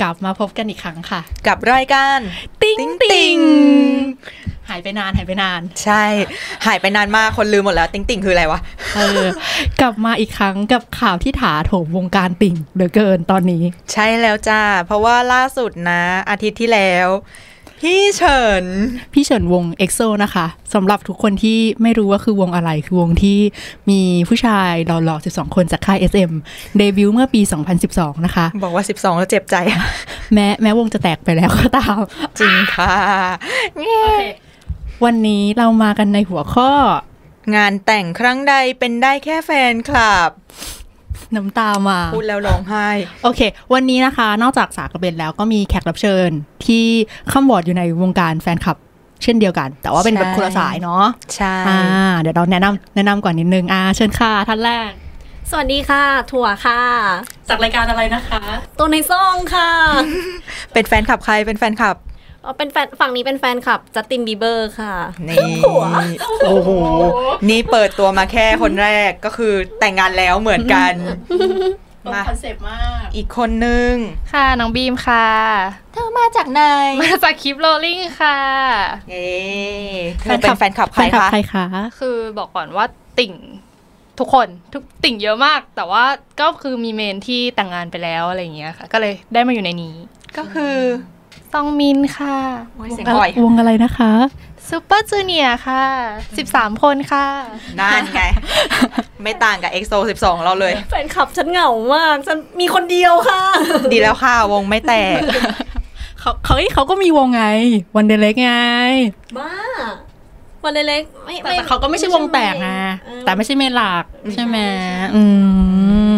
กลับมาพบกันอีกครั้งค่ะ กับรายการติ๊งติ๊งติ๊งหายไปนานหายไปนาน ใช่ หายไปนานมากคนลืมหมดแล้ว ติ๊งติ่งคืออะไรวะเออกลับมาอีกครั้งกับข่าวที่ถาโถมวงการติ่งเหลือเกินตอนนี้ ใช่แล้วจ้า เพราะว่าล่าสุดนะ อาทิตย์ที่แล้ว พี่เฉิน พี่เฉินวง EXO นะคะสำหรับทุกคนที่ไม่รู้ว่าคือวงอะไรคือวงที่มีผู้ชายหล่อๆ12 คนจากค่าย SM เดบิวต์เมื่อปี 2012 นะคะ บอกว่า 12 แล้วเจ็บใจ แม้แม้วงจะแตกไปแล้วก็ตาม จริงค่ะ วันนี้เรามากันในหัวข้อ งานแต่งครั้งใดเป็นได้แค่แฟนคลับ น้ำตามา พูดแล้วร้องไห้ โอเค วันนี้นะคะ นอกจากสากระเบนแล้วก็มีแขกรับเชิญที่ข้ามวอร์ดอยู่ในวงการแฟนคลับ เช่นเดียวกัน แต่ว่าเป็นแบบใช่คนละสายเนาะใช่อ่าเดี๋ยวเราแนะนำแนะนำก่อนนิดนึงอ่าเชิญค่ะท่านแรก สวัสดีค่ะ ถั่วค่ะ จากรายการอะไรนะคะ ตัวในซ่องค่ะ เป็นแฟนคลับใครเป็นแฟนคลับอ๋อ เป็นแฟนฝั่งนี้เป็นแฟนคลับจัสตินบีเบอร์ค่ะ นี่โอ้โห นี่เปิดตัวมาแค่คนแรกก็คือแต่งงานแล้วเหมือนกันมาคอนเซปต์มาก อีกคนนึง ค่ะน้องบีมค่ะ เธอมาจากไหน มาจากคลิปโรลลิ่งค่ะ เย้เธอเป็นแฟนคลับใครแฟนคลับคะใครคะคือบอกก่อนว่าติ่งทุกคนทุกติ่งเยอะมาก แต่ว่าก็คือมีเมนที่แต่งงานไปแล้วอะไรอย่างเงี้ยค่ะ ก็เลยได้มาอยู่ในนี้ ก็คือซ องมินค่ะโอ้ยเสียงอ่อย วงอะไรนะคะซูเปอร์จูเนียค่ะ 13 คนค่ะนั่นไง ไม่ต่างกับ EXO 12 เราเลย แฟนคลับฉันเหงามาก ฉันมีคนเดียวค่ะ ดีแล้วค่ะ วงไม่แตกเขาเขาเอ้ยเขาก็มีวงไง วันเดเล็กไง บ้า วันเล็กๆไม่แต่ไม่แต่เขาก็ไม่ใช่วงแตกนะเออแต่ไม่ใช่เมนหลักใช่ไหมอืม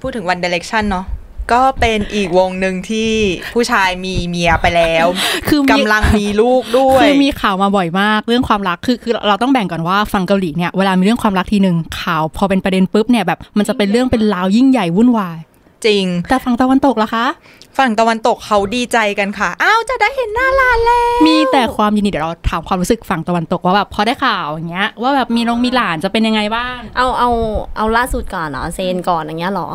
พูดถึง One Direction เนาะ ก็เป็นอีกวงหนึ่งที่ผู้ชายมีเมียไปแล้ว คือมีกำลังมีลูกด้วย คือมีข่าวมาบ่อยมากเรื่องความรักคือคือเราต้องแบ่งก่อนว่าฝั่งเกาหลีเนี่ยเวลามีเรื่องความรักทีหนึ่งข่าว พอเป็นประเด็นปุ๊บเนี่ยแบบมันจะเป็นเรื่องเป็นราวยิ่งใหญ่วุ่นวาย จริง แต่ฝั่งตะวันตกล่ะคะ ฝั่งตะวันตกเขาดีใจกันค่ะ อ้าวจะได้เห็นหน้าหลานแล้ว มีแต่ความยินดีเดี๋ยวเราถามความรู้สึกฝั่งตะวันตกว่าแบบพอได้ข่าวอย่างเงี้ย ว่าแบบมีน้องมีหลานจะเป็นยังไงบ้าง เอาเอาเอาล่าสุดก่อนเนาะเซนก่อนอย่างเงี้ยเหรอ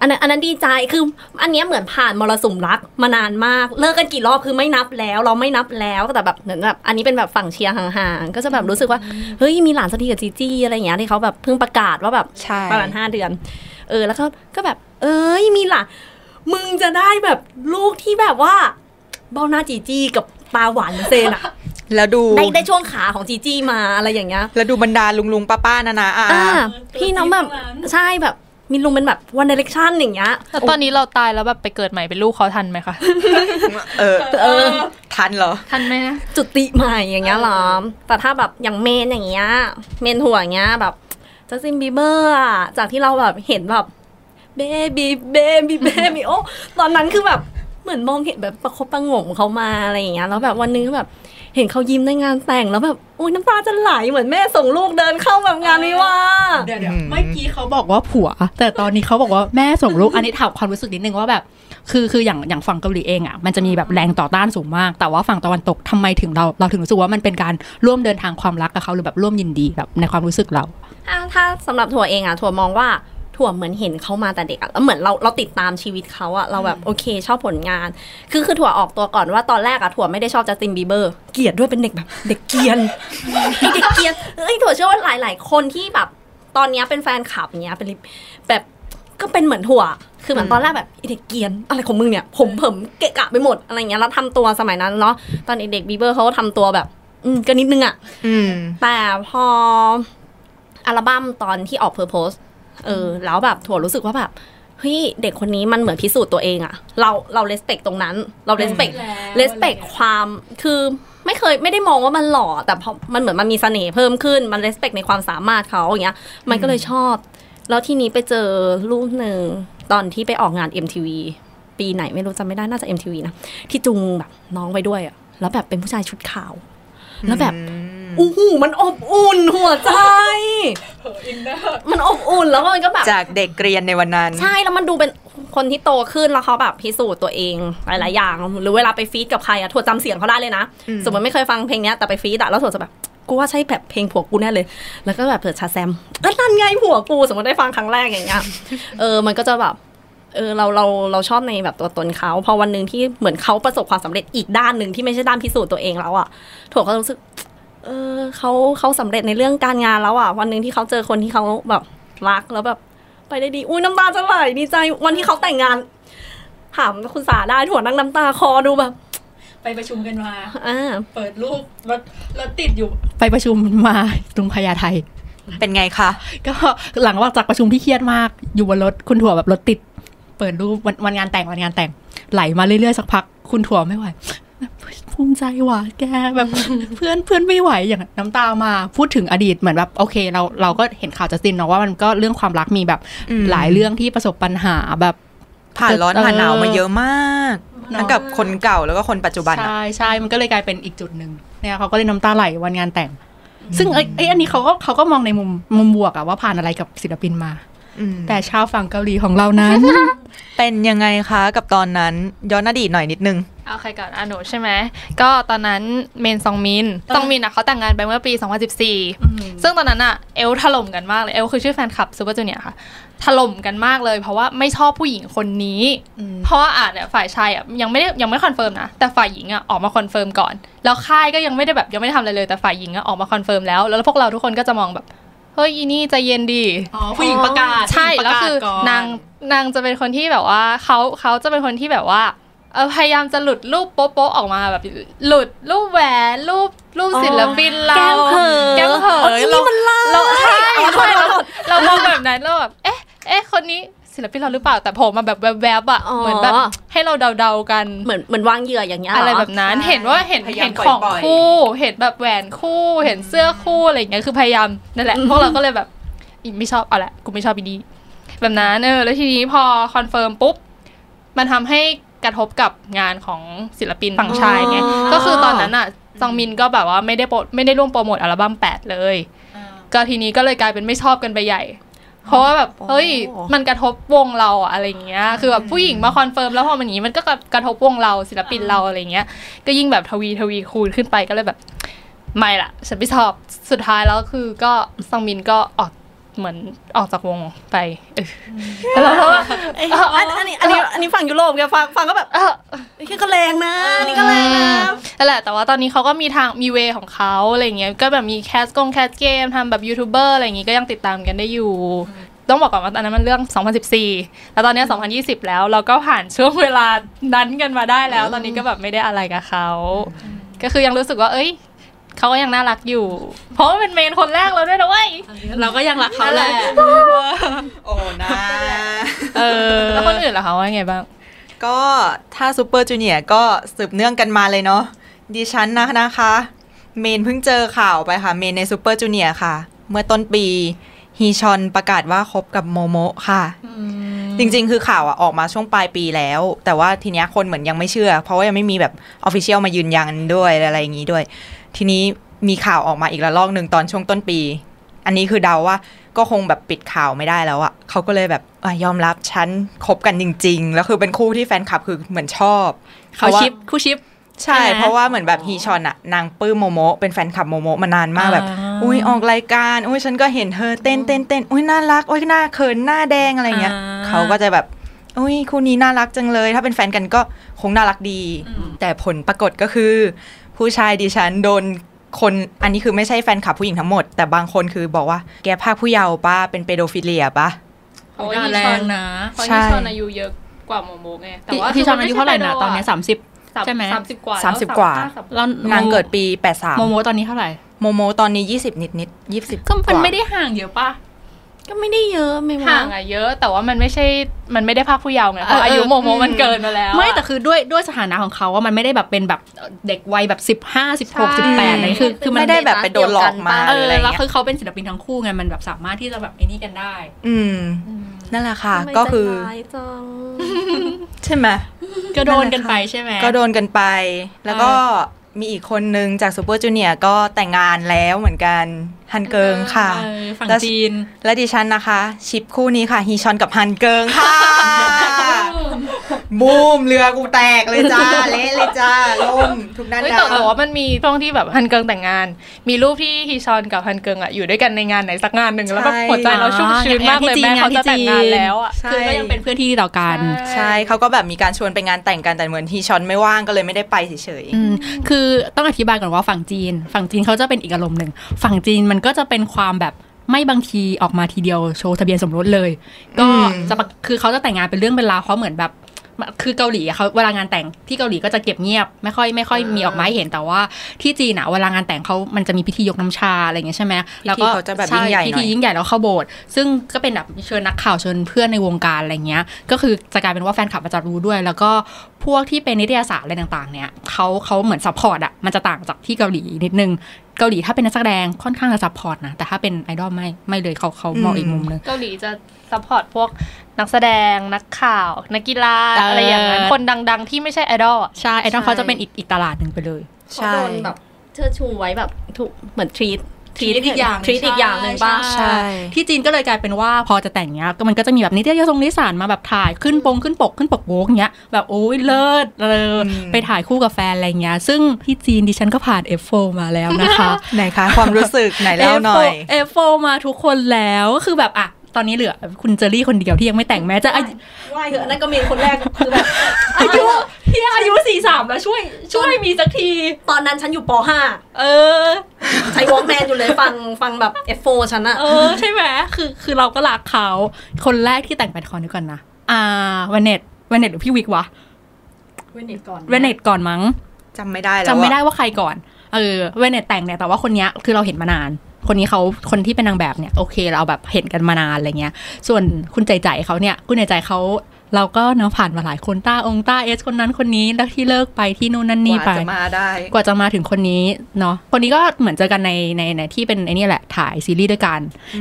อันนั้นอันนั้นดีใจคืออันเนี้ยเหมือนผ่านมรสุมรักมานานมาก เลิกกันกี่รอบคือไม่นับแล้ว เราไม่นับแล้วแต่แบบเหมือนแบบอันนี้เป็นแบบฝั่งเชียร์ห่างๆก็จะแบบรู้สึกว่าเฮ้ยมีหลานสักทีกับจีจี้อะไรอย่างเงี้ยที่เขาแบบเพิ่งประกาศว่าแบบใช่ประมาณห้าเดือนเออแล้วก็ก็แบบ เอ้ยมีหลานมึงจะได้แบบลูกที่แบบว่า เบ้าหน้าจีจี้กับตาหวานเซนอะแล้วดูได้ได้ช่วงขาของจีจี้มาอะไรอย่างเงี้ยแล้วดูบรรดาลุงลุงป้าป้านานาอาอ่าพี่น้องแบบใช่แบบมีลุงเป็นแบบวันเดเรคชั่นอย่างเงี้ยแล้วตอนนี้เราตายแล้วแบบไปเกิดใหม่เป็นลูกเขาทันไหมคะเออเออ ทันเหรอ ทันไหมนะจุติใหม่อย่างเงี้ยเหรอแต่ถ้าแบบอย่างเมนอย่างเงี้ยเมนหัวอย่างเงี้ยแบบจัสตินบีเบอร์อะจากที่เราแบบเห็นแบบ เบบี้เบบี้เบบี้โอ้ตอนนั้นคือแบบเหมือนมองเห็นแบบประคบประหงมเขามาอะไรอย่างเงี้ยแล้วแบบวันนึงก็แบบเห็นเขายิ้มในงานแต่งแล้วแบบโอ้ยน้ำตาจะไหลเหมือนแม่ส่งลูกเดินเข้าแบบงานวิวาห์เดี๋ยวเดี๋ยวอืมเมื่อกี้เขาบอกว่าผัว แต่ตอนนี้เขาบอกว่าแม่ส่งลูกอันนี้ถามความรู้สึกนิดนึงว่าแบบ คือคืออย่างอย่างฝั่งเกาหลีเองอะมันจะมีแบบแรงต่อต้านสูงมาก แต่ว่าฝั่งตะวันตกทำไมถึงเราเราถึงรู้สึกว่ามันเป็นการร่วมเดินทางความรักกับเขาหรือแบบร่วมยินดีแบบในความรู้สึกเราถ้าถ้าสำหรับถั่วเองอะถั่วมองว่า ถั่วเหมือนเห็นเขามาแต่เด็กอะแล้วเหมือนเราเราติดตามชีวิตเขาอะเราแบบโอเคชอบผลงาน คือคือถั่วออกตัวก่อนว่าตอนแรกอะถั่วไม่ได้ชอบจัสตินบีเบอร์ เกลียดด้วยเป็นเด็กแบบ เด็กเกรียนไอเด็กเกรียนเอ้ยถั่วเชื่อว่าหลาย ๆ คนที่แบบตอนเนี้ยเป็นแฟนคลับเนี้ยเป็นแบบก็เป็นเหมือนถั่ว คือเหมือนตอนแรกแบบไอเด็กเกรียนอะไรของมึงเนี่ยผมเผิมเกะกะไปหมดอะไรเงี้ยแล้วทำตัวสมัยนั้นเนาะตอนเด็กบีเบอร์เขาก็ทำตัวแบบ อืมก็นิดนึงอะอืมแต่พออัลบั้มตอนที่ออกเพอร์โพส เออ แล้วแบบถั่วรู้สึกว่าแบบเฮ้ยเด็กคนนี้มันเหมือนพิสูจน์ตัวเองอะเราเราเลสเ c กตรงนั้น เราเลสเ c กเลสเ c กความคือไม่เคยไม่ได้มองว่ามันหล่อแต่พอมันเหมือนมันมีเสน่ห์เพิ่มขึ้นมันเลสเ c กในความสามารถเขาอย่างเงี้ย มันก็เลยชอบ แล้วทีนี้ไปเจอรูปหนึ่งตอนที่ไปออกงาน MTV ปีไหนไม่รู้จำไม่ได้น่าจะ MTV นะที่จุงแบบน้องไปด้วยอะแล้วแบบเป็นผู้ชายชุดขาว แล้วแบบโอ้โหมันอบอุ่นหัวใจ มันอบอุ่นแล้วมันก็แบบ จากเด็กเกรียนในวันนั้น ใช่แล้วมันดูเป็นคนที่โตขึ้นแล้วเขาแบบพิสูจน์ตัวเองหลายๆอย่าง หรือเวลาไปฟีดกับใครอะถั่วจำเสียงเขาได้เลยนะอืมสมมติไม่เคยฟังเพลงเนี้ยแต่ไปฟีดอะแล้วถั่วจะแบบกูว่าใช่แบบเพลงผัวกูแน่เลย แล้วก็แบบเปิดชาแซมเออนั่นไงผัวกูสมมติได้ฟังครั้งแรกอย่างเงี้ยเออมันก็จะแบบเออเราเราเราชอบในแบบตัวตนเขาพอวันหนึ่งที่เหมือนเขาประสบความสำเร็จอีกด้านหนึ่งที่ไม่ใช่ด้านพิสูจน์ตัวเองแล้วอะถั่วก็รู้สึก เออเขาเขาสำเร็จในเรื่องการงานแล้วอะวันหนึ่งที่เขาเจอคนที่เขาแบบรักแล้วแบบ ไปได้ดี อุ้ยน้ำตาจะไหลดีใจ วันที่เขาแต่งงาน ถามคุณสาได้ถั่วนั่งน้ำตาคอดูแบบ ไปประชุมกันมาอ่าเปิดรูปรถรถติดอยู่ ไปประชุมมาตรงพญาไทเป็นไงคะ ก็หลังจากประชุมที่เครียดมากอยู่บนรถคุณถั่วแบบรถติด เปิดรูปวันวันงานแต่งวันงานแต่งไหลมาเรื่อยๆสักพัก คุณถั่วไม่ไหว ภูมิใจว่ะแกแบบเพื่อนเพื่อนไม่ไหวอย่างน้ำตามาพูดถึงอดีตเหมือนแบบโอเค เราเราก็เห็นข่าวจัสตินเนาะว่ามันก็เรื่องความรักมีแบบอืมหลายเรื่องที่ประสบปัญหาแบบผ่านร้อนเออผ่านหนาวมาเยอะมากเนอะทั้งกับคนเก่าแล้วก็คนปัจจุบันอะใช่ใช่มันก็เลยกลายเป็นอีกจุดหนึ่งเนี่ยเขาก็เลยน้ำตาไหลวันงานแต่ง ซึ่งไอ้ไอ้อันนี้เขาก็เขาก็มองในมุมมุมบวกอะว่าผ่านอะไรกับศิลปินมาอืมแต่ชาวฝั่งเกาหลีของเรานั้น เป็นยังไงคะกับตอนนั้นย้อนอดีตหน่อยนิดนึง เอาใครก่อนอะหนูใช่ไหม ก็ตอนนั้นเมนซองมิน ซองมินอะเขาแต่งงานไปเมื่อปี 2014 ซึ่งตอนนั้นอะเอลถล่มกันมากเลย เอลคือชื่อแฟนคลับ Super Junior ค่ะ ถล่มกันมากเลย เพราะว่าไม่ชอบผู้หญิงคนนี้ เพราะว่าอะเนี่ยฝ่ายชายอะยังไม่ได้ยังไม่ confirm นะ แต่ฝ่ายหญิงอะออกมา confirm ก่อน แล้วค่ายก็ยังไม่ได้แบบยังไม่ได้ทำอะไรเลย แต่ฝ่ายหญิงอะออกมา confirm แล้ว แล้วพวกเราทุกคนก็จะมองแบบเฮ้ยอีนี่ใจเย็นดีอ๋อผู้หญิงประกาศ ใช่ผู้หญิงประกาศแล้วคือก่อนนางนางจะเป็นคนที่แบบว่าเขาเขาจะเป็นคนที่แบบว่า เออพยายามจะหลุดรูปโป๊ะๆออกมาแบบ หลุดรูปแหวนรูปรูปศิลปินเรา แกล้งเผลอแกล้งเผลอเอ้ยนี่มันล่าเราใช่อ๋อโทใช่ษเราโทษเรามองแบบนั้นเราแบบเอ๊ะเอ๊ะคนนี้ศิลปินเราหรือเปล่าแต่โผมมาแบบแวบๆอะอ๋อเหมือนแบบให้เราเดาๆกันเหมือนเหมือนวางเหยื่ออย่างเงี้ยเหอะไรแบบนั้นใช่เห็นว่าเห็นพยายามเห็นของปล่อยๆคู่เห็นแบบแหวนคู่เห็นเสื้อคู่อะไรอย่างเงี้ยคือพยายามนั่นแหละพวกเราก็เลยแบบอีไม่ชอบเอาละกูไม่ชอบอีดีแบบนั้นเออแล้วทีนี้พอ confirm ปุ๊บมันทำให้ กระทบกับงานของศิลปินฝั่งชายไงอ๋อก็คือตอนนั้นอะซองมินก็แบบว่าไม่ได้โปรไม่ได้ร่วมโปรโมทอัลบั้ม8เลยก็ทีนี้ก็เลยกลายเป็นไม่ชอบกันไปใหญ่เพราะว่าแบบเฮ้ยมันกระทบวงเราอะอะไรอย่างเงี้ย คือแบบผู้หญิงมา confirm แล้วพอมันอย่างงี้มันก็กระทบวงเราศิลปินเราอะไรเงี้ย ก็ยิ่งแบบทวีทวีคูณขึ้นไปก็เลยแบบ ไม่ละฉันไม่ชอบสุดท้ายแล้วคือก็ซองมินก็ออก เหมือนออกจากวงไปออแล้วก็ว่าเอ้ยอันนี้อันนี้อันนี้ฝั่งยุโรปแกฟังฟังก็แบบเออไอ้แค่ก็แรงนะนี่ก็แรงนะนั่นแหละ แต่ว่าตอนนี้เขาก็มีทางมี way ของเขาอะไรเงี้ยก็แบบมี cast กง cast เกมทำแบบยูทูบเบอร์อะไรอย่างงี้ก็ยังติดตามกันได้อยู่ต้องบอกก่อนว่าตอนนั้นมันเรื่อง 2014 แล้วตอนนี้ 2020 แล้วเราก็ผ่านช่วงเวลานั้นกันมาได้แล้ว ตอนนี้ก็แบบไม่ได้อะไรกับเขา ก็คือยังรู้สึกว่า เอ้ย เขาก็ยังน่ารักอยู่ เพราะว่าเป็นเมนคนแรกเราด้วยนะเว้ยเราก็ยังรักเขาแหละโอ้นะเออแล้วคนอื่นล่ะคะว่าไงบ้าง ก็ถ้าซูเปอร์จูเนียร์ก็สืบเนื่องกันมาเลยเนาะดิฉันนะนะคะ เมนเพิ่งเจอข่าวไปค่ะ เมนในซูเปอร์จูเนียร์ค่ะ เมื่อต้นปีฮีชอนประกาศว่าคบกับโมโมะค่ะ จริง ๆ คือข่าวอะออกมาช่วงปลายปีแล้ว แต่ว่าทีเนี้ยคนเหมือนยังไม่เชื่อ เพราะว่ายังไม่มีแบบ official มายืนยันด้วยอะไรอย่างนี้ด้วย ทีนี้มีข่าวออกมาอีกระลอกหนึ่งตอนช่วงต้นปี อันนี้คือเดาว่าก็คงแบบปิดข่าวไม่ได้แล้วอะเขาก็เลยแบบอายอมรับฉันคบกันจริง ๆ แล้วคือเป็นคู่ที่แฟนคลับคือเหมือนชอบเขา ship คู่ ship ใช่ใช่ไหมเพราะว่าเหมือนแบบฮีชอนอะนางปลื้มโมโมะเป็นแฟนคลับโมโมะมานานมากแบบอ่าอุ้ยออกรายการ อุ้ยฉันก็เห็นเธอเต้นเต้นเต้นอุ้ยน่ารักอุ้ยหน้าเขินหน้าแดงอะไรเงี้ยอ่าเขาก็จะแบบอุ้ยคู่นี้น่ารักจังเลย ถ้าเป็นแฟนกันก็คงน่ารักดี แต่ผลปรากฏก็คือ ผู้ชายดิฉันโดนคนอันนี้คือไม่ใช่แฟนคลับผู้หญิงทั้งหมด แต่บางคนคือบอกว่าแกภาคผู้เยาว์ป้าเป็นเปโดฟิเลียป้าเพราะว่าด่าฮีแรชองนนะเพราะใช่ฮีชอนอายุเยอะกว่าโมโมไงแต่พี่ว่าพี่ชอนอายุเท่าไหร่นะตอนเนี้สามสิบใช่ไหมสามสิบกว่าสามสิบกว่าแล้วนางเกิดปี83โมโมตอนนี้เท่าไหร่โมโมตอนนี้20นิดนิดยี่สิบก็มันไม่ได้ห่างเยอะป่ะ ก็ไม่ได้เยอะไม่ว่าห่างอะเยอะ แต่ว่ามันไม่ใช่มันไม่ได้พรากผู้เยาว์ไงเพราะเอออายุเออโมโมมันเกินมาแล้ว ไม่แต่คือด้วยด้วยสถานะของเขาว่ามันไม่ได้แบบเป็นแบบเด็กวัยแบบสิบห้าสิบหกสิบแปดอะไรคือ คือมันไม่ได้แบบไปโดนหลอกมาเอหรือออะไรแล้วเงี้ยคือเขาเป็นศิลปินทั้งคู่ไงมันแบบสามารถที่จะแบบไอ้นี่กันได้ อืมนั่นแหละค่ะทำไมก็คือใจร้ายจังใช่ไหมก็โดนกันไปใช่ไหมก็โดนกันไป แล้วก็ มีอีกคนนึงจากซูเปอร์จูเนียร์ก็แต่งงานแล้วเหมือนกันฮันเกิงค่ะเออฝั่งแล้วจีนและดิฉันนะคะ ชิปคู่นี้ค่ะฮีชอนกับฮันเกิงค่ะ บูมเรือกูแตกเลยจ้าเละเลยจ้าล่มทุกด้านเฮ้ยดาแต่วแต่ว่ามันมีช่วงที่แบบฮันเกิงแต่งงาน มีรูปที่ฮีชอนกับฮันเกิงอะอยู่ด้วยกันในงานไหนสักงานหนึ่งแล้วแบบใช่หัวใจเราชุ่มชื้นมากเลยแม่เขาจะแต่งงานแล้วอะใช่คือก็ยังเป็นเพื่อนที่ดีต่อกัน ใช่เขาก็แบบมีการชวนไปงานแต่งกันแต่เหมือนฮีชอนไม่ว่างก็เลยไม่ได้ไปเฉยอืมคือต้องอธิบายก่อนว่าฝั่งจีน ฝั่งจีนเขาจะเป็นอีกอารมณ์หนึ่งฝั่งจีนมันก็จะเป็นความแบบไม่บางทีออกมาทีเดียวโชว์ทะเบียนสมรสเลย ก็จะปะคือเขาจะแต่งงานเป็นเรื่องเป็นราวเพราะเหมือนแบบ คือเกาหลีอะเขาเวลางานแต่งที่เกาหลีก็จะเก็บเงียบ ไม่ค่อยไม่ค่อยมีออกมาให้เห็นแต่ว่าที่จีนอะเวลางานแต่งเขามันจะมีพิธียกน้ำชาอะไรอย่างเงี้ยใช่ไหมแล้วก็เขาจะแบบยิ่งใหญ่หน่อยพิธียิ่งใหญ่แล้วเข้าโบสถ์ซึ่งก็เป็นแบบเชิญนักข่าวเชิญเพื่อนในวงการอะไรเงี้ย ก็คือจะกลายเป็นว่าแฟนคลับมาจะรู้ด้วย แล้วก็พวกที่เป็นนิตยสารอะไรต่างๆ เนี่ยเขาเขาเหมือน support อะมันจะต่างจากที่เกาหลีนิดนึงเกาหลีถ้าเป็นนักแสดงค่อนข้างจะ support นะ แต่ถ้าเป็นไอดอลไม่ไม่เลยเขาเขามองอีกมุมนึงเกาหลีจะ support พวก นักแสดงนักข่าว นักกีฬาเออออะไรอย่างนั้นคนดัง ๆ ที่ไม่ใช่ไอดอลอะใช่ไอดอลเขาจะเป็นอีกอีกตลาดหนึ่งไปเลยๆเขาใช่โดนแบบเชิดชูไว้แบบถูกเหมือนทรีต treat อีกอย่างทรีตอีกอย่างหนึ่งป่ะใช่ ที่จีนก็เลยกลายเป็นว่าพอจะแต่งเนี้ยก็มันก็จะมีแบบนิตยสงนิสานมาแบบถ่ายขึ้นปงขึ้นปกขึ้นปกโวกเงี้ยแบบโอ้ยเลิศเอออมไปถ่ายคู่กับแฟนอะไรเงี้ยซึ่งที่จีนดิฉันก็ผ่าน F4 มาแล้วนะคะ ไหนคะ ความรู้สึกไหนเล่าหน่อย F4 F4 มาทุกคนแล้วก็คือแบบอะ ตอนนี้เหลือคุณเจอรี่คนเดียวที่ยังไม่แต่งแม้จะอายุว่าเถอะนั่นก็มีคนแรกคือแบบอายุพี่อายุสี่สามแล้วช่วย ช่วยมีสักที ตอนนั้นฉันอยู่ป .5 เออ ใช้วอล์กแมนอยู่เลยฟังฟังแบบ F4 ฉันอะเออใช่ไหมคือคือเราก็รักเขาคนแรกที่แต่งเป็นคอนนี้ก่อนนะอ่าเวนเนตเวนเนตหรือพี่วิกวะเวนเนตก่อนเวนเนตก่อนมั้งจำไม่ได้แล้วจำไม่อะได้ว่าใครก่อนเออเวนเนตแต่งเนี่ยแต่ว่าคนเนี้ยคือเราเห็นมานาน คนนี้เขาคนที่เป็นนางแบบเนี่ยโอเคเราแบบเห็นกันมานานอะไรเงี้ย ส่วนคุณใจใจเขาเนี่ยคุณใจใจเขาเราก็เนาะผ่านมาหลายคนต้าองค์ต้าเอสคนนั้นคนนี้แล้วที่เลิกไปที่นู่นนั่นนี่กไปว่าจะมาได้ กว่าจะมาถึงคนนี้เนาะคนนี้ก็เหมือนเจอกันในในในที่เป็นไอ้นี่แหละถ่ายซีรีส์ด้วยกัน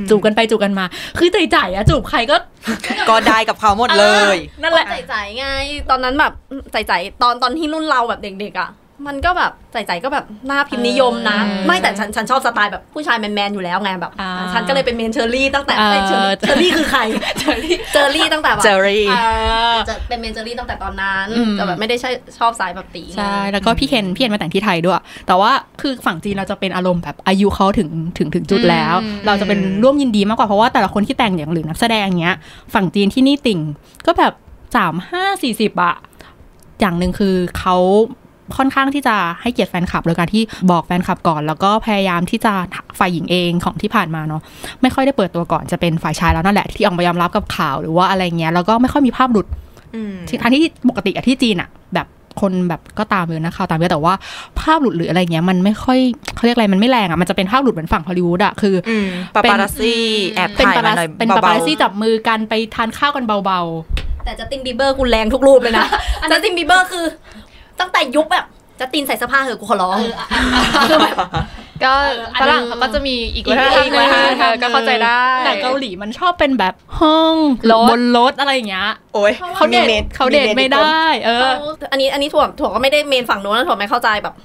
จูบกันไปจูบกันมา คือไจ๋ไจ๋อะจูบใครก็ ก็ได้กับเขาหมดเลย นั่นแหละไจ๋ไจ๋ไง ตอนนั้นแบบไจ๋ไจ๋ตอนตอนที่รุ่นเราแบบเด็กๆอะ มันก็แบบไจ๋ไจ๋ก็แบบหน้าพิมพ์นิยมนะเออไม่แต่ฉันฉันชอบสไตล์แบบผู้ชายแมนๆอยู่แล้วไงแบบอ่าฉันก็เลยเป็นเมนเจอรี่ตั้งแต่เออเอ้ยเจอรี่เจอรี่คือใครเจอรี่เจอรี่ตั้งแต่แบบเจอรี่จะเป็นเมนเจอรี่ตั้งแต่ตอนนั้นอืมแต่แบบไม่ได้ใช่ชอบสายแบบตีไงใช่แล้วก็พี่เคนพี่เคนมาแต่งที่ไทยด้วย แต่ว่าคือฝั่งจีนเราจะเป็นอารมณ์แบบอายุเขาถึงถึงถึงจุดแล้วอืมเราจะเป็นร่วมยินดีมากกว่าเพราะว่าแต่ละคนที่แต่งอย่างหรือนักแสดงเงี้ย ฝั่งจีนที่นี่ติ่งก็แบบสามห้าสี่สิบอะอย่างหนึ่งคือเขา ค่อนข้างที่จะให้เกียรติแฟนคลับโดยการที่บอกแฟนคลับก่อน แล้วก็พยายามที่จะฝ่ายหญิงเองของที่ผ่านมาเนาะไม่ค่อยได้เปิดตัวก่อนจะเป็นฝ่ายชายแล้วนั่นแหละที่ออกมายอมรับกับข่าวหรือว่าอะไรเงี้ยแล้วก็ไม่ค่อยมีภาพหลุดอืมที่อันที่ปกติอะที่จีนอะแบบคนแบบก็ตามเลยนะข่าวตามเยอะแต่ว่าภาพหลุดหรืออะไรเงี้ยมันไม่ค่อยเขาเรียกอะไรมันไม่แรงอะมันจะเป็นภาพหลุดเหมือนฝั่งฮอลลีวูดอะคืออืมปาปาราซี่แอบเป็นถ่ายปามาราหน่อยเป็นปาปาเบาราซี่จับมือกันไปทานข้าวกันเบาแต่จัสตินบีเบอร์กูแรงทุกรูปเลยนะจัสตินบีเบอร์คือ ตั้งแต่ยุคแบบจัสตินใส่เสื้อผ้าเหอะกูขอร้องคือแบบก็ฝรั่งเขาก็จะมีอีกวัฒนธรรมอีกวัฒนธรรมหนึ่งก็เข้าใจได้ๆแต่เกาหลีมันชอบเป็นแบบห้องรถบนรถอะไรอย่างเงี้ยๆโอ้ยเขาเดทมีมเขาเดทไม่ได้ เออ อันนี้อันนี้ถั่วถั่วก็ไม่ได้เมนฝั่งโน้นนะถั่วไม่เข้าใจแบบ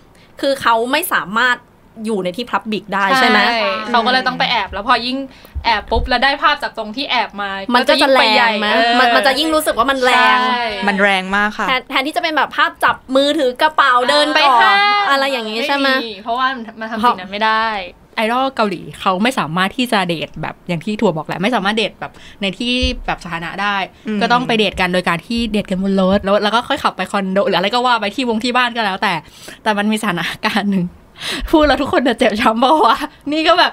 คือเขาไม่สามารถ อยู่ในที่พับบิกได้ใช่ไหมเขาก็เลยต้องไปแอบ แล้วพอยิ่งแอบปุ๊บแล้วได้ภาพจากตรงที่แอบมา มัมันก็จะแรใหญ่งไหมเออมันมันจะยิ่งรู้สึกว่ามันแรงใช่มันแรงมากค่ะแทนแทนที่จะเป็นแบบภาพจับมือถือกระเป๋าเดินไปไปห้างอะไรอย่างงี้ใช่ไหมเพราะว่ามันทำสิ่งนั้นไม่ได้ไอดอลเกาหลีเขาไม่สามารถที่จะเดทแบบอย่างที่ถั่วบอกแหละไม่สามารถเดทแบบในที่แบบสาธารณะได้อืมก็ต้องไปเดทกันโดยการที่เดทกันบนรถแล้วแล้วก็ค่อยขับไปคอนโดหรืออะไรก็ว่าไปที่วงที่บ้านก็แล้ว แต่แต่มันมีสถานการณ์หนึ่ง พูดแล้วทุกคนจะเจ็บช้ำเพราะว่า นี่ก็แบบ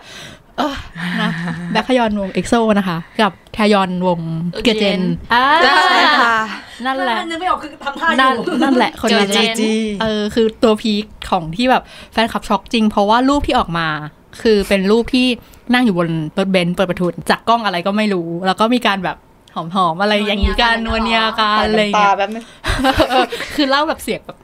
เออนะแบคฮยอนวงเอ็กโซนะคะ กับแทยอนวงเกิร์ลเจนอ่าใช่ค่ะนั่นแหละนึกไม่ออกคือทำท่าอนั่นยู่นั่นแหละคนนี้เจอแหละจีเออคือตัว peak ของที่แบบแฟนคลับช็อกจริง เพราะว่ารูปที่ออกมา คือเป็นรูปที่นั่งอยู่บนรถเบนซ์เปิดประทุนจากกล้องอะไรก็ไม่รู้ แล้วก็มีการแบบหอมๆอะไรอย่างนี้กันนวเนียกันอะไรอย่างตาเงี้ยแบบนึงเออคือเล่าแบบเสียงแบบ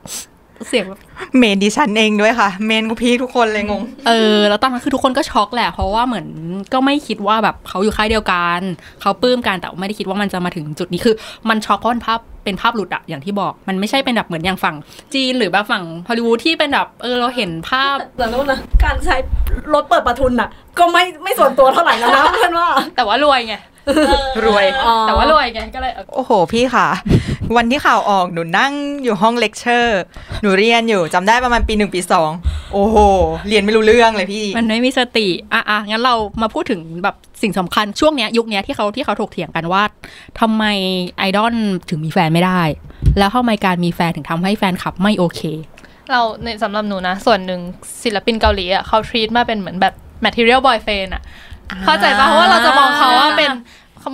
เสียงแบบเมนดิฉันเองด้วยค่ะ เมนกูพี่ทุกคนเลยงง เออ แล้วตอนนั้นคือทุกคนก็ช็อกแหละ เพราะว่าเหมือนก็ไม่คิดว่าแบบเขาอยู่ค่ายเดียวกัน เขาปลื้มกันแต่ไม่ได้คิดว่ามันจะมาถึงจุดนี้คือ มันช็อกเพราะมันภาพ เป็นเป็นภาพหลุดอะอย่างที่บอกมันไม่ใช่เป็นแบบเหมือนอย่างฝั่ง จีนหรือแบบฝั่งฮอลลีวูดที่เป็นแบบเออเราเห็นภาพแต่แล้วนะการใช้รถเปิดประทุนน่ะก็ไม่ไม่ส่วนตัวเท่าไหร่แล้วนะเพื่อนว่า แต่ว่ารวยไงรวยอ๋อแต่ว่ารวยไงก็เลยเออโอ้โหพี่ค่ะ วันที่ข่าวออกหนูนั่งอยู่ห้องเลคเชอร์ หนูเรียนอยู่จำได้ประมาณปีหนึ่งปีสองโอ้โหเรียนไม่รู้เรื่องเลยพี่ มันไม่มีสติอะอะงั้นเรามาพูดถึงแบบสิ่งสำคัญช่วงเนี้ยยุคเนี้ยที่เขาที่เขาถกเถียงกันว่าทำไมไอดอลถึงมีแฟนไม่ได้ แล้วทำไมการมีแฟนถึงทำให้แฟนคลับไม่โอเค เราในสำหรับหนูนะ ส่วนหนึ่งศิลปินเกาหลีอะเขา treat มาเป็นเหมือนแบบ material boyfriend อะ เข้าใจปะเพราะว่าเราจะมองเขาว่าเป็น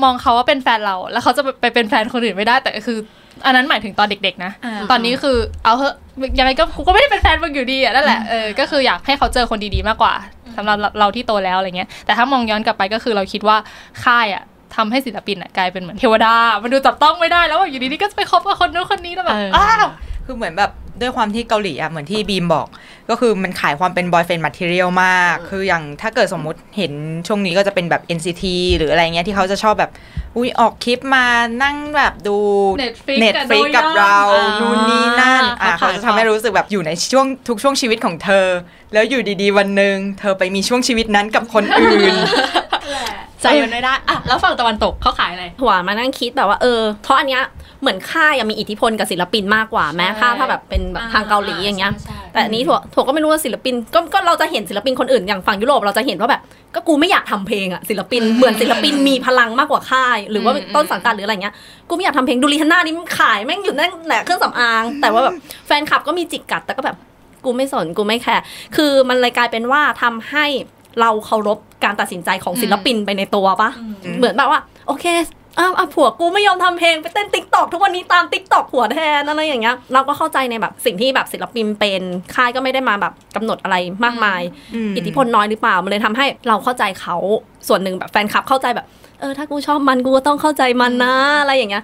มองเขาว่าเป็นแฟนเรา แล้วเขาจะไปเป็นแฟนคนอื่นไม่ได้ แต่คืออันนั้นหมายถึงตอนเด็กๆนะอ่าตอนนี้คือเอาเถอะยังไงก็กูก็ไม่ได้เป็นแฟนมึงอยู่ดีอะนั่นแหละ เออ ก็คืออยากให้เขาเจอคนดีๆมากกว่าสำหรับเราที่โตแล้วอะไรเงี้ย แต่ถ้ามองย้อนกลับไปก็คือเราคิดว่าค่ายอะ ทำให้ศิลปินอะกลายเป็นเหมือนเทวดา มันดูจับต้องไม่ได้แล้วว่าอยู่ดีๆก็จะไปคบกับคนนู้นคนนี้แล้วแบบเอออ้าวคือเหมือนแบบด้วยความที่เกาหลีอะเหมือนที่บีมบอก ก็คือมันขายความเป็นบอยเฟนมั t เ r ียลมาก คืออย่างถ้าเกิดสมมุติเห็นช่วงนี้ก็จะเป็นแบบ NCT หรืออะไรเงี้ยที่เขาจะชอบแบบ อุ้ยออกคลิปมานั่งแบบดู Netflix เน็ตฟลิกกับกับเราอ่านู่นนี่นั่นอะเขาเขาขายจะทำให้รู้สึกแบบอยู่ในช่วงทุกช่วงชีวิตของเธอ แล้วอยู่ดีๆ วันหนึ่งเธอไปมีช่วงชีวิตนั้นกับคนอื่น ใจมันไม่ได้อะแล้วฝั่งตะวันตกเขาขายอะไรถั่วมานั่งคิดแบบว่าเออ เพราะอันเนี้ยเหมือนค่ายอะมีอิทธิพลกับศิลปินมากกว่าแม้ค่าถ้าแบบเป็นแบบทางเกาหลีอย่างเงี้ยแต่อันนี้ถั่วถั่วก็ไม่รู้ว่าศิลปินก็ก็เราจะเห็นศิลปินคนอื่นอย่างฝั่งยุโรปเราจะเห็นว่าแบบ ก็กูไม่อยากทำเพลงอะศิลปินเหมือนศิลปินมีพลังมากกว่าค่าย หรือว่าต้นสังกัดหรืออะไรเงี้ยกูไม่อยากทำเพลงดูริฮันน่านี่มันขายแม่งอยู่นั่นแหละเครื่องสำอาง แต่ว่าแบบแฟนคลับก็มีจิกกัดแต่ก็แบบกูไม่สนกูไม่แคร์คือมันเลยกลายเป็นว่าทำให้ เราเคารพการตัดสินใจของศิลปินไปในตัวปะเหมือนแบบว่า โอเคอ้าวอะผัวกูไม่ยอมทำเพลงไปเต้น TikTok ทุกวันนี้ตาม TikTok ผัวแทนอะไรอย่างเงี้ยเราก็เข้าใจในแบบสิ่งที่แบบศิลปินเป็นค่ายก็ไม่ได้มาแบบกำหนดอะไรมากมายอืมอิทธิพลน้อยหรือเปล่ามันเลยทำให้เราเข้าใจเขาส่วนหนึ่งแบบแฟนคลับเข้าใจแบบเออถ้ากูชอบมันกูก็ต้องเข้าใจมันนะอะไรอย่างเงี้ย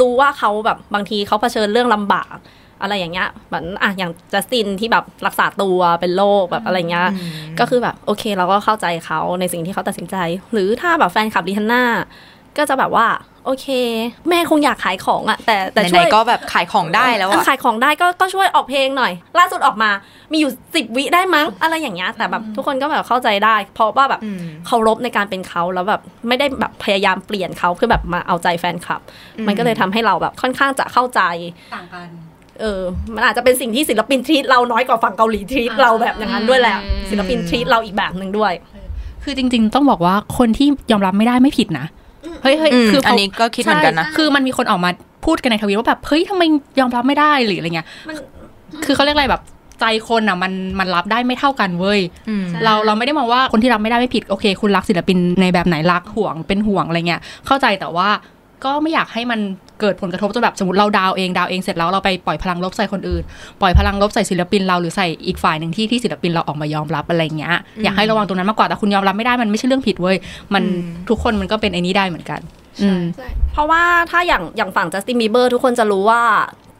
รู้ว่าเขาแบบบางทีเขาเผชิญเรื่องลำบาก อะไรอย่างเงี้ยเหมือนอะอย่างจัสตินที่แบบรักษาตัวเป็นโรคแบบอะไรเงี้ยก็คือแบบโอเคเราก็เข้าใจเขาในสิ่งที่เขาตัดสินใจ หรือถ้าแบบแฟนคลับริฮันน่าก็จะแบบว่าโอเค แม่คงอยากขายของอะแต่แต่ไหช่นวยๆก็แบบขายของได้แล้วเอออะขายของได้ก็ก็ช่วยออกเพลงหน่อย ล่าสุดออกมามีอยู่สิบวิได้มั้งอะไรอย่างเงี้ยแต่แบบทุกคนก็แบบเข้าใจได้ เพราะว่าแบบอืมเคารพในการเป็นเขาแล้วแบบไม่ได้แบบพยายามเปลี่ยนเขาเพื่อแบบมาเอาใจแฟนคลับ มันก็เลยทำให้เราแบบค่อนข้างจะเข้าใจต่างกัน เออมันอาจจะเป็นสิ่งที่ศิลปินทรีตเราน้อยกว่าฝั่งเกาหลีทรีตเราแบบอย่างนั้นด้วยแหละอืมศิลปินทรีตเราอีกแบบหนึ่งด้วย คือจริง ๆ ต้องบอกว่าคนที่ยอมรับไม่ได้ไม่ผิดนะเฮ้ยเฮ้ยอืมคืออัอันนี้ก็คิดเหมือนกันนะคือมันมีคนออกมาพูดกันในทวิตว่าแบบเฮ้ยทำไมยอมรับไม่ได้หรืออะไรเงี้ยมันคือเขาเรียกอะไรแบบใจคนอะมันมันรับได้ไม่เท่ากันเว้ยอืมเราเราไม่ได้มองว่าคนที่รับไม่ได้ไม่ผิดโอเค คุณรักศิลปินในแบบไหนรักห่วงเป็นห่วงอะไรเงี้ยเข้าใจแต่ว่า ก็ไม่อยากให้มันเกิดผลกระทบจนแบบสมมติเราดาวเองดาวเองเสร็จแล้วเราไปปล่อยพลังลบใส่คนอื่น ปล่อยพลังลบใส่ศิลปินเราหรือใส่อีกฝ่ายหนึ่งที่ที่ศิลปินเราออกมายอมรับอะไรเงี้ยอยากให้ระวังตรงนั้นมากกว่าแต่คุณยอมรับไม่ได้มันไม่ใช่เรื่องผิดเว้ยมันอืมทุกคนมันก็เป็นไอ้นี้ได้เหมือนกันอืมเพราะว่าถ้าอย่างอย่างฝั่งจัสตินบีเบอร์ทุกคนจะรู้ว่า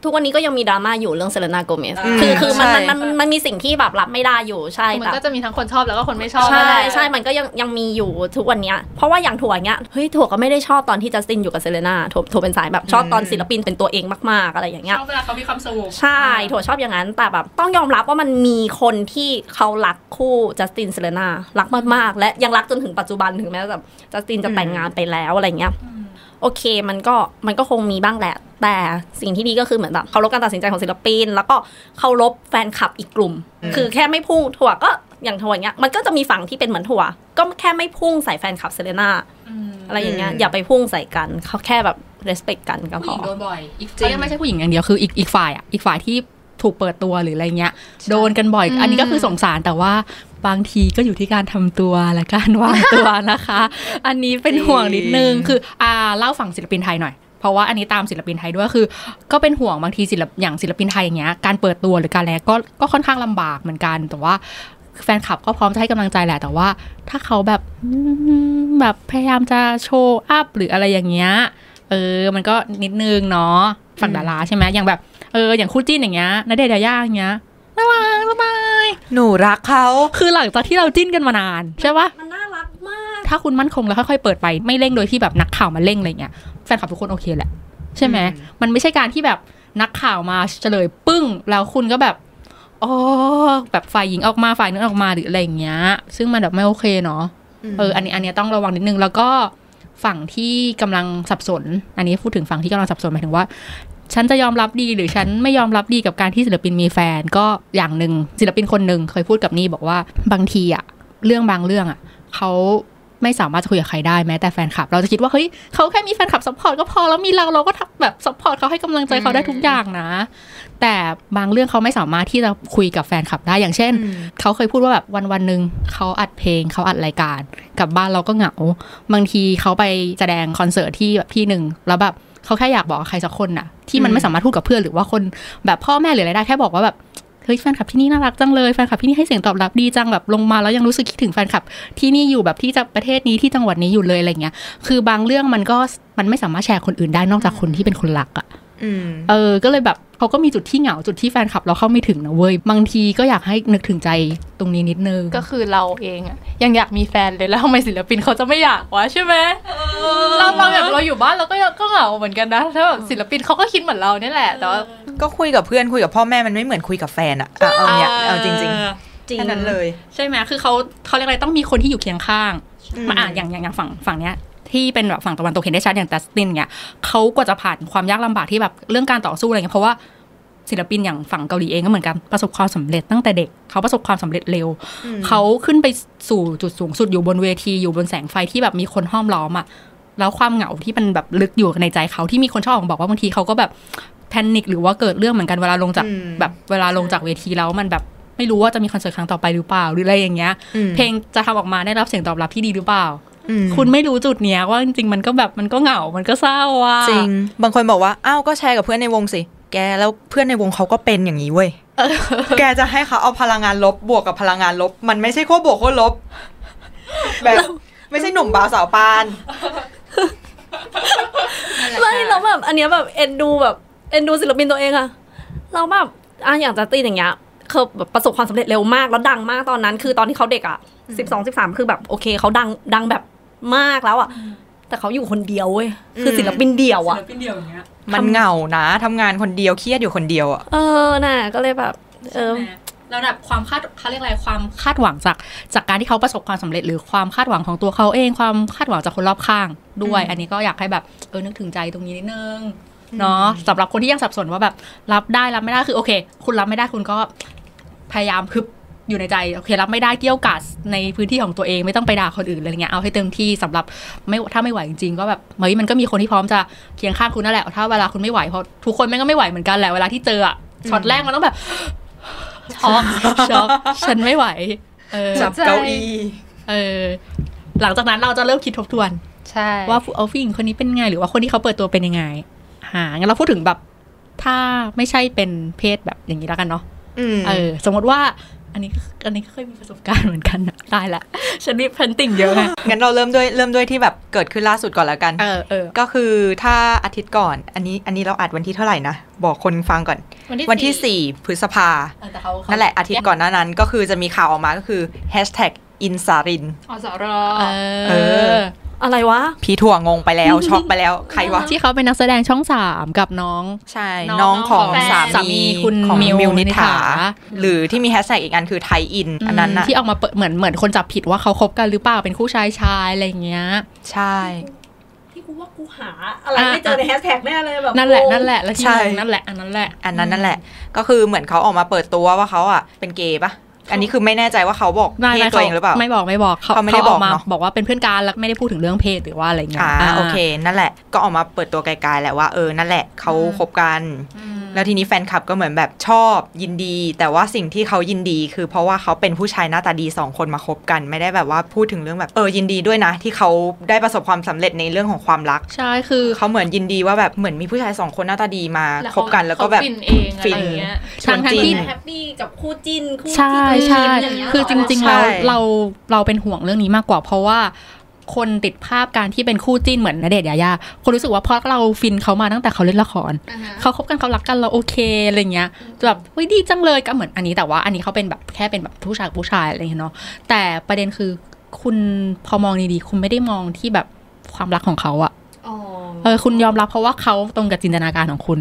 ทุกวันนี้ก็ยังมีดราม่าอยู่เรื่องเซเลนาโกเมสอืมคือคือมันใช่มันมันมันมีสิ่งที่แบบรับไม่ได้อยู่ใช่มันแต่ก็จะมีทั้งคนชอบแล้วก็คนไม่ชอบนั่นใช่แหละใช่มันก็ยังยังมีอยู่ทุกวันเนี้ยเพราะว่าอย่างถั่วเนี้ยเฮ้ยถั่วก็ไม่ได้ชอบตอนที่จัสตินอยู่กับเซเลน่าถั่วถั่วเป็นสายแบบชอบตอนศิลปินเป็นตัวเองมากๆอะไรอย่างเงี้ยชอบเวลาเขามีความสุขใช่ถั่วชอบอย่างนั้นแต่แบบต้องยอมรับว่ามันมีคนที่เขารักคู่จัสตินเซเลน่ารักมากๆ และยังรักจนถึงปัจจุบันถึงแม้แบบจัสตินจะแต่งงานไปแล้วอะไรเงี้ย โอเคมันก็มันก็คงมีบ้างแหละ แต่สิ่งที่ดีก็คือเหมือนแบบเคารพการตัดสินใจของศิลปิน แล้วก็เคารพแฟนคลับอีกกลุ่ม คือแค่ไม่พุ่งถั่วก็อย่างถั่วอย่างเงี้ยมันก็จะมีฝั่งที่เป็นเหมือนถั่ว ก็แค่ไม่พุ่งใส่แฟนคลับเซเลน่าอะไรอย่างเงี้ยอืมอย่าไปพุ่งใส่กันเขาแค่แบบ respect กันก็ผู้พหญิองโดนบ่อยอีกจริงไม่ใช่ผู้หญิงอย่างเดียวคืออีกอีกฝ่ายอะอีกฝ่ายที่ถูกเปิดตัวหรืออะไรเงี้ย โดนกันบ่อย อันนี้ก็คือสงสารแต่ว่า บางทีก็อยู่ที่การทำตัวและการวางตัวนะคะ อันนี้เป็นห่วงนิดนึงคืออ่าเล่าฝั่งศิลปินไทยหน่อยเพราะว่าอันนี้ตามศิลปินไทยด้วยคือ ก็เป็นห่วงบางทีศิลปอย่างศิลปินไทยอย่างเงี้ยการเปิดตัวหรือการแลก็ก็ค่อนข้างลำบากเหมือนกัน แต่ว่าแฟนคลับก็พร้อมจะให้กำลังใจแหละแต่ว่า ถ้าเขาแบบอืมแบบพยายามจะโชว์อัพหรืออะไรอย่างเงี้ยเออมันก็นิดนึงเนาะฝั่งดาราใช่ไหมอย่างแบบเอออย่างคู่จิ้นอย่างเงี้ยณเดชน์ยาย่าอย่างเงี้ย น่ารักสบายหนูรักเขาคือหลังจากที่เราจิ้นกันมานานใช่ปะมันน่ารักมาก ถ้าคุณมั่นคงแล้วค่อยๆเปิดไปไม่เร่งโดยที่แบบนักข่าวมาเร่งอะไรเงี้ยแฟนคลับทุกคนโอเคแหละใช่ไหมอืมมันไม่ใช่การที่แบบนักข่าวมาเฉลยปึ้ง แล้วคุณก็แบบอ๋อแบบฝ่ายหญิงออกมาฝ่ายนึงออกมาหรืออะไรอย่างเงี้ย ซึ่งมันแบบไม่โอเคเนาะเอออันนี้อันนี้ต้องระวังนิดนึงแล้วก็ฝั่งที่กำลังสับสน อันนี้พูดถึงฝั่งที่กำลังสับสนหมายถึงว่า ฉันจะยอมรับดีหรือฉันไม่ยอมรับดีกับการที่ศิลปินมีแฟน ก็อย่างหนึ่งศิลปินคนหนึ่งเคยพูดกับนี่บอกว่าบางทีอะเรื่องบางเรื่องอะเขาไม่สามารถจะคุยกับใครได้แม้แต่แฟนคลับ เราจะคิดว่าเฮ้ยเขาแค่มีแฟนคลับ support ก็พอแล้วมีเราเราก็รักแบบ support เขาให้กำลังใจเขาได้ทุกอย่างนะ แต่บางเรื่องเขาไม่สามารถที่จะคุยกับแฟนคลับได้อย่างเช่น เขาเคยพูดว่าแบบวันวันหนึ่งเขาอัดเพลงเขาอัดรายการกลับบ้านเราก็เหงา บางทีเขาไปแสดงคอนเสิร์ตที่แบบที่หนึ่งแล้วแบบ เขาแค่อยากบอกกับใครสักคนน่ะ ที่มันอืมไม่สามารถพูดกับเพื่อนหรือว่าคนแบบพ่อแม่หรืออะไรได้แค่บอกว่าแบบเฮ้ยแฟนคลับที่นี่น่ารักจังเลยแฟนคลับที่นี่ให้เสียงตอบรับดีจังแบบลงมาแล้วยังรู้สึกคิดถึงแฟนคลับ ที่นี่อยู่แบบที่จะประเทศนี้ที่จังหวัดนี้อยู่เลยอะไรเงี้ย คือบางเรื่องมันก็มันไม่สามารถแชร์คนอื่นได้นอกจากคนที่เป็นคนรักอะอืมเออ ก็เลยแบบเขาก็มีจุดที่เหงาจุดที่แฟนคลับเราเข้าไม่ถึงนะเว้ย บางทีก็อยากให้นึกถึงใจตรงนี้นิดนึง ก็คือเราเองอะยังอยากมีแฟนเลยแล้วทำไมศิลปินเขาจะไม่อยากวะใช่ไหมเราเราแบบเราอยู่ บ้านเราก็ก็เหงาเหมือนกันนะถ้าแบบศิลปินเขาก็คิดเหมือนเราเนี่ยแหละแต่ว่าก็คุยกับเพื่อนคุยกับพ่อแม่มันไม่เหมือนคุยกับแฟนอะอะเอาเนี่ยเอาจริงเออๆแค่นั้นเลย ใช่ไหมคือเขาเขาเรียกอะไรต้องมีคนที่อยู่เคียงข้างอืมมาอ่านอย่างอย่างอย่างฝั่งฝั่งเนี้ยที่เป็นแบบฝั่งตะวันตกเห็นได้ชัดอย่างจัสตินเนี่ยเขากว่าจะผ่านความยากลำบากที่แบบเรื่องการต่อสู้อะไรเงี้ยเพราะว่าศิลปินอย่างฝั่งเกาหลีเองก็เหมือนกันประสบความสำเร็จตั้งแต่เด็กเขาประสบความสำเร็จเร็วอืมเขาขึ้นไปสู่จุดสูงสุดอยู่บนเวทีอยู่บนแสงไฟที่แบบมีคนห้อมล้อมอะ แล้วความเหงาที่มันแบบลึกอยู่ในใจเขาที่มีคนชอบบอกว่าบางทีเขาก็แบบแพนิคหรือว่าเกิดเรื่องเหมือนกันเวลาลงจากอืมแบบเวลาลงจากเวทีแล้วมันแบบไม่รู้ว่าจะมีคอนเสิร์ตครั้งต่อไปหรือเปล่าหรืออะไรอย่างเงี้ยอืมเพลงจะทำออกมาได้รับเสียงตอบรับที่ดีหรือเปล่าอืมคุณไม่รู้จุดเนี้ยว่าจริงๆมันก็แบบมันก็เหงา มันก็เศร้าอะจริง บางคนบอกว่าอ้าวก็แชร์กับเพื่อนในวงสิ แกแล้วเพื่อนในวงเขาก็เป็นอย่างนี้เว้ยแกจะให้เขาเอาพลังงานลบบวกกับพลังงานลบ มันไม่ใช่ขั้วบวกขั้วลบ แบบไม่ใช่หนุ่มบ่าวสาวปานไม่เราแบบ อันเนี้ยแบบเอ็นดูแบบเอ็นดูศิลปินตัวเองอะเราแบบอะอย่างจัสตินอย่างเงี้ยคือแบบประสบความสำเร็จเร็วมากแล้วดังมากตอนนั้น คือตอนที่เขาเด็กอะสิบสองสิบสามคือแบบโอเคเขาดังดังแบบมากแล้วอะแต่เขาอยู่คนเดียวเว้ยคือศิลปินเดียวอะศิลปินเดียวอย่างเงี้ยมันเหงานะทำงานคนเดียวเครียดอยู่คนเดียวอะเออน่ะก็เลยแบบ เออ แล้วแบบความคาดเขาเรียกอะไรความคาดหวังจาก จากการที่เขาประสบความสำเร็จ หรือความคาดหวังของตัวเขาเอง ความคาดหวังจากคนรอบข้างด้วยอืมอันนี้ก็อยากให้แบบเออนึกถึงใจตรงนี้นิดนึงเนาะสำหรับคนที่ยังสับสนว่าแบบรับได้รับไม่ได้คือโอเค คุณรับไม่ได้คุณก็พยายามฮึบอยู่ในใจโอเครับไม่ได้เกี่ยวกัดในพื้นที่ของตัวเองไม่ต้องไปด่าคนอื่นอะไรเงี้ยเอาให้เต็มที่สำหรับไม่ถ้าไม่ไหวจริงๆก็แบบเฮ้ยมันก็มีคนที่พร้อมจะเคียงข้างคุณนั่นแหละถ้าเวลาคุณไม่ไหวเพราะทุกคนแม่งก็ไม่ไหวเหมือนกันแหละเวลาที่เจออะช็อตแรกมันต้องแบบ ช็อกช็อกฉันไม่ไหว เออจับเก้าอี้เออ หลังจากนั้นเราจะเริ่มคิดทบทวน ใช่ ว่าเอาผู้หญิงคนนี้เป็นไง หรือว่าคนที่เขาเปิดตัวเป็นยังไง หางั้นเราพูดถึงแบบ ถ้าไม่ใช่เป็นเพศแบบอย่างนี้แล้วกันเนาะอืมเออ สมมติว่า อันนี้อันนี้ก็เคยมีประสบการณ์เหมือนกันนะตายละฉันนี่พันติ่งเยอะไงงั้นเราเริ่มด้วยเริ่มด้วยที่แบบเกิดขึ้นล่าสุดก่อนแล้วกัน เออเออก็คือถ้าอาทิตย์ก่อน อันนี้อันนี้เราอัดวันที่เท่าไหร่นะ บอกคนฟังก่อน วันที่4พฤษภาเออแต่เขาเขานั่นแหละอาทิตย์ก่อนหน้านั้น ก็คือจะมีข่าวออกมาก็คือ hashtag อินซารินอสรเอเออ ออะไรวะ พี่ถั่วงงไปแล้วช็อกไปแล้วใครวะที่เขาเป็นนักแสดงช่องสามกับน้อง ใช่ น้องน้องของของสาสามีมีคุณของมิวมิวนินิถาถาหรือที่มีแฮชแท็กอีกอันคือไทยอินอันนั้นน่ะที่ออกมาเปิดเหมือนเหมือนคนจับผิดว่าเขาคบกันหรือเปล่าเป็นคู่ชายชายอะไรอย่างเงี้ย ใช่ที่กูว่ากูหาอะไรไม่เจอในแฮชแท็กแน่เลยแบบนั่นแหละนั่นแหละแล้วที่ใช่งงนั่นแหละอันนั้นแหละ อันนั้นนั่นแหละ ก็คือเหมือนเขาออกมาเปิดตัวว่าเขาอะเป็นเกย์ปะ อันนี้คือไม่แน่ใจว่าเขาบอกไม่เพศไม่ตัวเองหรือเปล่าไม่บอกไม่บอกเขาไม่ได้บอกมาเนอะบอกว่าเป็นเพื่อนกันแล้วไม่ได้พูดถึงเรื่องเพศหรือว่าอะไรเงี้ยอ่าโอเค นั่นแหละก็ออกมาเปิดตัวไกลๆแหละว่าเออนั่นแหละเขาคบกันอืม แล้วทีนี้แฟนคลับก็เหมือนแบบชอบยินดี แต่ว่าสิ่งที่เขายินดี คือเพราะว่าเขาเป็นผู้ชายหน้าตาดีสองคนมาคบกัน ไม่ได้แบบว่าพูดถึงเรื่องแบบเออยินดีด้วยนะ ที่เขาได้ประสบความสำเร็จในเรื่องของความรัก ใช่คือเขาเหมือนยินดีว่าแบบเหมือนมีผู้ชายสองคนหน้าตาดีมาคบกันแล้วก็แบบเขาฟินเองอะไรฟินอย่างเงี้ยชวนทั้งๆจิ้ที่นแฮปปี้กับคู่จิ้นคู่ใช่ที่ใช่จิ้นย่างเงี้ยคือจริงๆใช่เราเราเราเป็นห่วงเรื่องนี้มากกว่าเพราะว่า คนติดภาพการที่เป็นคู่จิ้นเหมือนณเดชน์ยายาคนรู้สึกว่าเพราะเราฟินเขามาตั้งแต่เขาเล่นละครอ่าฮะเขาคบกันเขารักกันเราโอเคอะไรเงี้ยแบบเฮ้ยดีจังเลยก็เหมือนอันนี้แต่ว่าอันนี้เขาเป็นแบบแค่เป็นแบบผู้ชายกับผู้ชายอะไรเงี้ยเนาะแต่ประเด็นคือคุณพอมองดีๆคุณไม่ได้มองที่แบบความรักของเขาอะอ๋อเออคุณยอมรับเพราะว่าเขาตรงกับจินตนาการของคุณ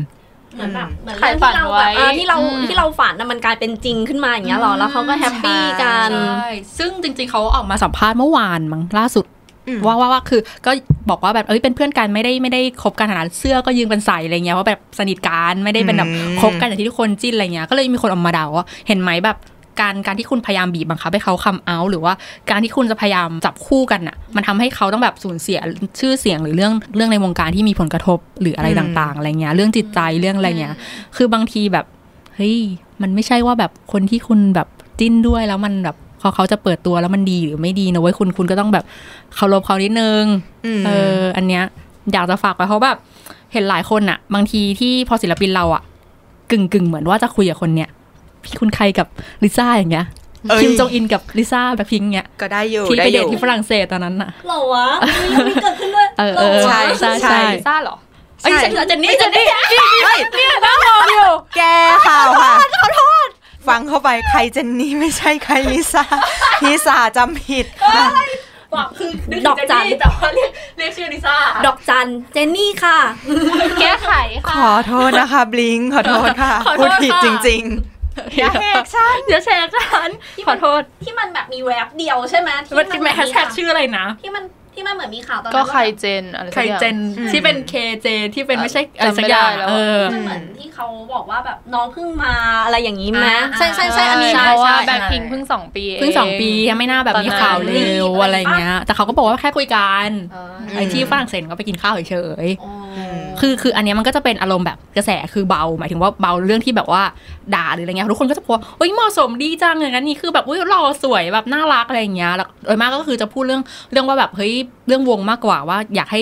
เหมือนแบบเหมือนใครเรื่องฝันที่เราไว้แบบเออที่เราอืมที่เราฝันน่ะมันกลายเป็นจริงขึ้นมาอย่างเงี้ยหรอแล้วเขาก็แฮปปี้กันใช่ซึ่งจริง ๆเขาออกมาสัมภาษณ์เมื่อวานมั้งล่าสุดอืม ว่าว่าว่าคือก็บอกว่าแบบเอ้ยเป็นเพื่อนกันไม่ได้ไม่ได้คบกันขนาดเสื้อก็ยืมกันใส่อะไรเงี้ยว่าแบบสนิทกันไม่ได้เป็นแบบอืมคบกันอย่างที่ทุกคนจิ้นอะไรเงี้ยก็เลยมีคนออกมาด่าว่าเห็นไหมแบบการการที่คุณพยายามบีบบังคับให้เขาคัมเอาหรือว่าการที่คุณจะพยายามจับคู่กันน่ะ มันทำให้เขาต้องแบบสูญเสียชื่อเสียงหรือเรื่องเรื่องในวงการที่มีผลกระทบหรืออะไรอืมต่างๆอะไรเงี้ยเรื่องจิตใจเรื่องอะไรเงี้ยคือบางทีแบบเฮ้ยมันไม่ใช่ว่าแบบคนที่คุณแบบจิ้นด้วยแล้วมันแบบ พอเขาจะเปิดตัวแล้วมันดีหรือไม่ดีนะเว้ยคุณคุณก็ต้องแบบเคารพเขานิดนึงมเออ อันเนี้ยอยากจะฝากไปเพราะแบบเห็นหลายคนอะบางทีที่พอศิลปินเราอะกึ่งกึ่งๆเหมือนว่าจะคุยกับคนเนี้ยพี่คุณใครกับลิซ่าอย่างเงี้ยเอ้ยคิมจองอินกับลิซ่าแบล็คพิงค์เงี้ยก็ได้อยู่ที่ได้ไปอเดทยู่ที่ฝรั่งเศสตอนนั้นอะหรอวะยังมีเกิดขึ้นด้วยเออเออหรวะใช่ใช่ใช่ใช่ลิซ่าเหรอเอ้ยใช่เจนนี่เจนนี่เฮ้ยเนี่ยนั่งมองอยู่แกข่าวค่ะขอโทษ ฟังเข้าไปใครเจนนี่ไม่ใช่ใครลิซ่าลิซ่าจำผิดค่ะบอกคือนึดอกจันแต่ว่าเรียกเรียกชื่อลิซ่าดอกจันเจนนี่ค่ะ แก้ไขขค่ะอโทษนะคะบลิงขอโทษค่ะขอโทษพูดผิดค่ะจริงอย่าแหกฉันอย่าแชร์ฉันขอโทษที่มันแบบมีแวบเดียวใช่ไหมที่มันเป็นแฮชแท็กชื่ออะไรนะที่มัน ที่มันเหมือนมีข่าวตอนนั้นก็ว่าใครเจนอะไรสัใครกอย่างเจนอืมที่เป็นเคเจที่เป็นไม่ใช่อะไรจำไม่สักอย่างได้แล้วเออมันเหมือนที่เขาบอกว่าแบบน้องเพิ่งมาอะไรอย่างนี้ไหมอ่าใช่ใช่ใช่อันนี้ใช่นะเพราะว่าใช่แบ็คพิงเพิ่งสองปีเองเพิ่งสองปียังไม่น่าแบบมีข่าวเร็วอะไรเงี้ยแต่เขาก็บอกว่าแค่คุยกันเออไอ้ที่ฝรั่งเศสก็ไปกินข้าวเฉยอ๋อๆ คือคืออันนี้มันก็จะเป็นอารมณ์แบบกระแสคือเบา หมายถึงว่าเบาเรื่องที่แบบว่าด่าหรืออะไรเงี้ยทุกคนก็จะบอกว่าเฮ้ยเหมาะสมดีจังอย่างนั้นนี่คือแบบอุ้ยหล่อสวยแบบน่ารักอะไรเงี้ยแล้วโดยมากก็คือจะพูดเรื่องเรื่องว่าแบบเฮ้ยเรื่องวงมากกว่าว่าอยากให้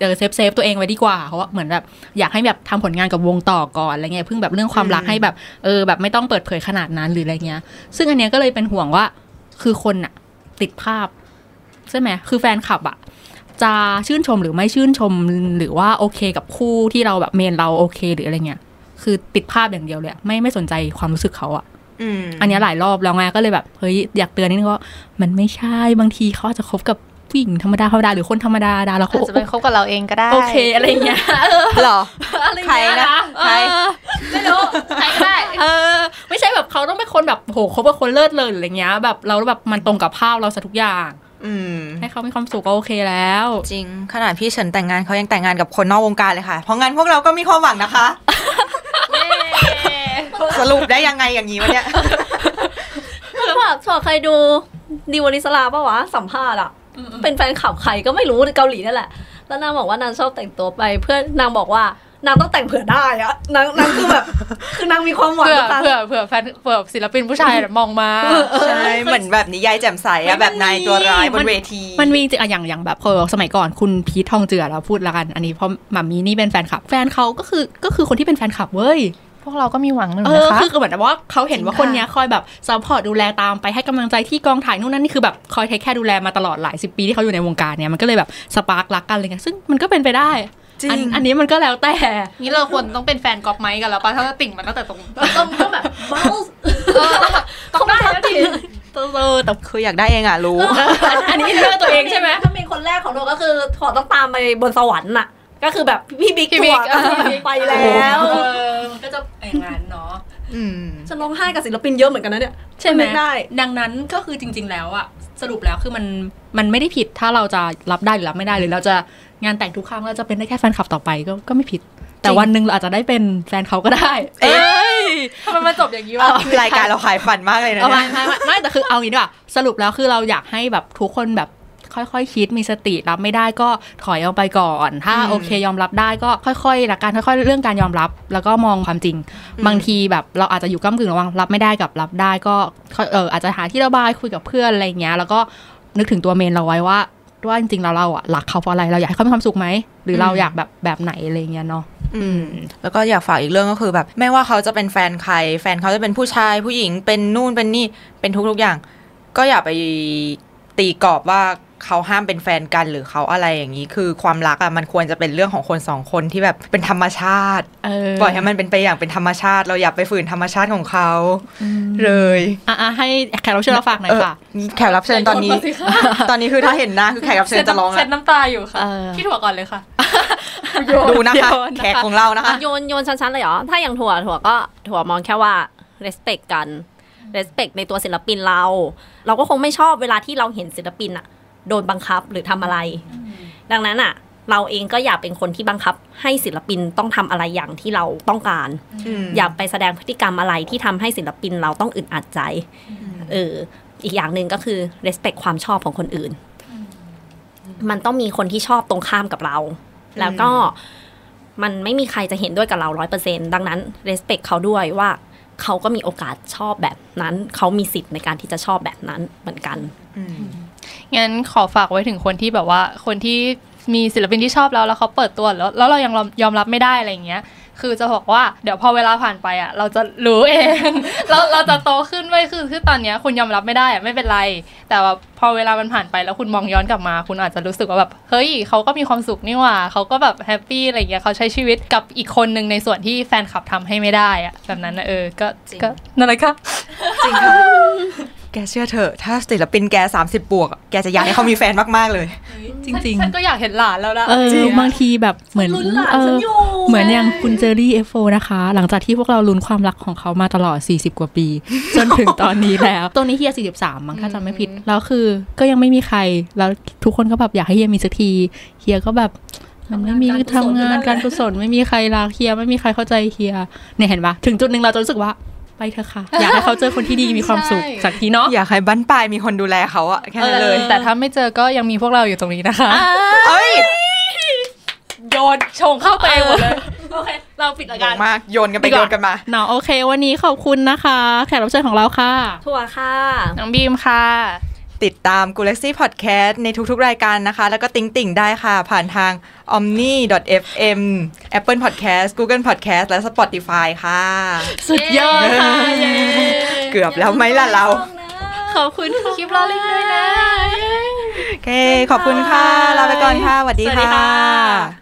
เออ save save ตัวเองไว้ดีกว่าเพราะว่าเหมือนแบบอยากให้แบบทำผลงานกับวงต่อก่อนอะไรเงี้ยเพิ่งแบบเรื่องความรักให้แบบเออแบบไม่ต้องเปิดเผยขนาดนั้นหรืออะไรเงี้ย ซึ่งอันเนี้ยก็เลยเป็นห่วงว่าคือคนอะติดภาพใช่ไหมคือแฟนคลับอะ จะชื่นชมหรือไม่ชื่นชมหรือว่าโอเคกับคู่ที่เราแบบเมนเราโอเค หรืออะไรเงี้ยคือติดภาพอย่างเดียวเลยอะไม่ไม่สนใจความรู้สึกเขาอะๆอืมอันเนี้ยหลายรอบแล้วไงก็เลยแบบเฮ้ยอยากเตือนนิดนึงว่ามันไม่ใช่บางทีเขาอาจจะคบกับผู้หญิงธรรมดาธรรมดาหรือคนธรรมดาดาแล้วอาจเขาจะเป็นคบกับเราเองก็ได้โอเคอะไรเงี้ยเออหรออะไรใครเงี้ยนะใครเออไม่รู้ใครก็ได้เออ ไม่ใช่แบบเขาต้องเป็นคนแบบโหคบกับคนเลิศเลยหรืออะไรเงี้ย แบบเราแบบมันตรงกับภาพเราซะทุกอย่างอืม ให้เขามีความสุขก็โอเคแล้ว จริง ขนาดพี่เฉินแต่งงานเขายังแต่งงานกับคนนอกวงการเลยค่ะ เพราะงั้นพวกเราก็มีความหวังนะคะ สรุปได้ยังไงอย่างนี้วะเนี่ยถั่วถั่วเคยดูดิวอลิสลาปะวะ สัมภาษณ์อะเป็นแฟนคลับใครก็ไม่รู้ในเกาหลีนั่นแหละ แล้วนางบอกว่านางชอบแต่งตัวไป เพื่อนนางบอกว่า นางต้องแต่งเผื่อได้อะนางนางคือแบบคือนางมีความหวังเผื่อนะคะเผื่อเผื่อแฟนเผื่อศิลปินผู้ชายมองมาใช่เหมือนแบบนิยายแจ่มใสอะแบบนายตัวร้ายบนเวที มันมีจริงอะอย่างอย่างแบบพอสมัยก่อนคุณพีททองเจือเราพูดละกัน อันนี้เพราะหมามีนี่เป็นแฟนคลับ แฟนเขาก็คือก็คือคนที่เป็นแฟนคลับเว้ยพวกเราก็มีหวังหนึ่งเอนะอคะคือเหมือนว่าเขาเห็นว่าจริงคนเนี้ยคอยแบบ support ดูแลตามไปให้กำลังใจที่กองถ่ายนู่นนั่นนี่คือแบบคอย take care ดูแลมาตลอดหลายสิบปีที่เขาอยู่ในวงการเนี่ยมันก็เลยแบบ spark รักกันอะไรเงี้ยซึ่งมันก็เป็นไปได้ จริงอันอันนี้มันก็แล้วแต่งี้เราควรต้องเป็นแฟนกอล์ฟไมค์กันแล้วป่ะถ้าจะติ่งมันตั้งแต่ตรงต้องต้องแบบเบ้าต้องได้แล้วทีเออแต่คืออยากได้เองอะรู้ อันนี้ inner ตัวเองใช่ไหมถ้าเป็นคนแรกของเราก็คือถั่วต้องตามไปบนสวรรค์น่ะ ก็คือแบบพี่บิ๊กพี่บิ๊ถั่วกก็คือแบบไปแล้วเออมันก็จะอย่างนั้นเนาะอืมฉันร้องไห้กับศิลปินเยอะเหมือนกันนะเนี่ยใช่ไหมนึกได้ ดังนั้นก็คือจริง ๆ แล้วอะ สรุปแล้วคือมันมันไม่ได้ผิดถ้าเราจะรับได้หรือรับไม่ได้หรือเราจะงานแต่งทุกครั้งเราจะเป็นได้แค่แฟนคลับต่อไปก็ก็ไม่ผิด แต่วันหนึ่งเราอาจจะได้เป็นแฟนเขาก็ได้ เอ๊ะทำไมมันจบอย่างนี้เอาวะรายการเราขายฝันมากเลยนะเอาเนี่ไม่ยไม่ไม่ไม่แต่คือเอางี้ดีกว่าสรุปแล้วคือเราอยากให้แบบทุกคนแบบ ค่อยๆคิดมีสติรับไม่ได้ก็ถอยออกไปก่อน ถ้าอืมโอเคยอมรับได้ก็ค่อยๆหลักการค่อยๆเรื่องการยอมรับ แล้วก็มองความจริง บางทีแบบเราอาจจะอยู่ก้ากึ่งระหว่างรับไม่ได้กับรับได้ก็เอออาจจะหาที่ระบายคุยกับเพื่อนอะไรเงี้ย แล้วก็นึกถึงตัวเมนเราไว้ว่าว่าจริงๆเราเราอะรักเขาเพราะอะไรเราอยากให้เขามีความสุขไหมหรือเราอยากแบบแบบไหนอะไรเงี้ยเนาะอืมแล้วก็อยากฝากอีกเรื่องก็คือแบบ ไม่ว่าเขาจะเป็นแฟนใคร แฟนเขาจะเป็นผู้ชายผู้หญิงเป็นนู่นเป็นนี่เป็นทุกๆอย่าง ก็อย่าไปตีกรอบว่า เขาห้ามเป็นแฟนกันหรือเขาอะไรอย่างนี้ คือความรักอะมันควรจะเป็นเรื่องของคนสองคนที่แบบเป็นธรรมชาติเออปล่อยให้มันเป็นไปอย่างเป็นธรรมชาติ เราอย่าไปฝืนธรรมชาติของเขาเลยอะๆให้แขกรับเชิญเราฝากหน่อยค่ะเออแขกรับเชิญตอนนี้โยนมาสิคะตอนนี้คือถ้าเห็นหน้าคือแขกรับเชิญจะร้องเช็แล้ดวน้ำตาอยู่ค่ะเออพี่ถั่วก่อนเลยค่ะดูนะคะโยนนะคะแขกของเรานะคะโยนโยนชั้นๆเลยเหรอถ้าอย่างถั่วถั่วก็ถั่วมองแค่ว่า respect กัน respect ในตัวศิลปินเรา เราก็คงไม่ชอบเวลาที่เราเห็นศิลปินอะ โดนบังคับหรือทำอะไร ดังนั้นอะเราเองก็อย่าเป็นคนที่บังคับ ให้ศิลปินต้องทำอะไรอย่างที่เราต้องการ อย่าไปแสดงพฤติกรรมอะไรที่ทำให้ศิลปินเราต้องอึดอัดใจเอออีกอย่างหนึ่งก็คือ respect ความชอบของคนอื่น มันต้องมีคนที่ชอบตรงข้ามกับเรา แล้วก็มันไม่มีใครจะเห็นด้วยกับเราร้อยเปอร์เซ็นดังนั้น respect เขาด้วยว่าเขาก็มีโอกาสชอบแบบนั้น เขามีสิทธิ์ในการที่จะชอบแบบนั้นเหมือนกัน งั้นขอฝากไว้ถึงคนที่แบบว่า คนที่มีศิลปินที่ชอบแล้วแล้วเขาเปิดตัวแล้วแล้วเรายังยอมรับไม่ได้อะไรอย่างเงี้ย คือจะบอกว่าเดี๋ยวพอเวลาผ่านไปอะ เราจะรู้เอง เราเราจะโตขึ้นไว้คือคือตอนเนี้ยคุณยอมรับไม่ได้อะไม่เป็นไร แต่ว่าพอเวลามันผ่านไปแล้วคุณมองย้อนกลับมา คุณอาจจะรู้สึกว่าแบบเฮ้ยเขาก็มีความสุขนี่หว่าเขาก็แบบ happy อะไรเงี้ยเขาใช้ชีวิตกับอีกคนหนึ่งในส่วนที่แฟนคลับทำให้ไม่ได้อะแบบนั้นนะเออก็ก็นั่นแหละค่ะจริงค่ะ กเชื่อเถอะถ้าศิลปินแก 30 บวกอะแกจะอยากให้เขามีแฟนมาก ๆ เลย จริงฉันก็อยากเห็นหลานแล้วนะๆเออจริงบางทีแบบเหมือนลุ้นหลานเอฉัอนอยู่เหมือนอย่างคุณเจอรี่ F4 นะคะ หลังจากที่พวกเราลุ้นความรักของเขามาตลอด 40 กว่าปี จนถึงตอนนี้แล้ว ตัวนี้เฮีย 43 มั้งถ้าจำไม่ผิด แล้วคือก็ยังไม่มีใคร แล้วทุกคนก็แบบอยากให้เฮียมีสักทีเฮียก็แบบมันไม่มีทำงานการกุศลไม่มีใครรักเฮียไม่มีใครเข้าใจเฮียเนี่ยเห็นปะถึงจุดหนึ่งเราจะรู้สึกว่า ไปเถอะค่ะ อยากให้เขาเจอคนที่ดีมีความสุขใช่สักทีเนาะอยากให้บ้านปลายมีคนดูแลเขาอะแค่นั้นเลย แต่ถ้าไม่เจอก็ยังมีพวกเราอยู่ตรงนี้นะคะเอ้ยโยนชงเข้าตัวเองหมดเลยโอเคเราปิดรายการมากโยนกันไปดีกว่าโยนกันมาเนาะโอเค วันนี้ขอบคุณนะคะ แขกรับเชิญของเราค่ะ ถั่วค่ะน้องบีมค่ะ ติดตาม g a l a x y Podcast ในทุกๆ รายการนะคะ แล้วก็ติ๊งติ่งได้ค่ะ ผ่านทาง omni.fm Apple Podcast Google Podcast และ Spotify ค่ะ สุดยอดค่ะเย้เกือบแล้วไหมล่ะเรา ขอบคุณค่ะคลิปล้อเล่นด้วยนะ โอเค ขอบคุณค่ะลาไปก่อนค่ะสวัสดีสวัสดีค่ะค่ะ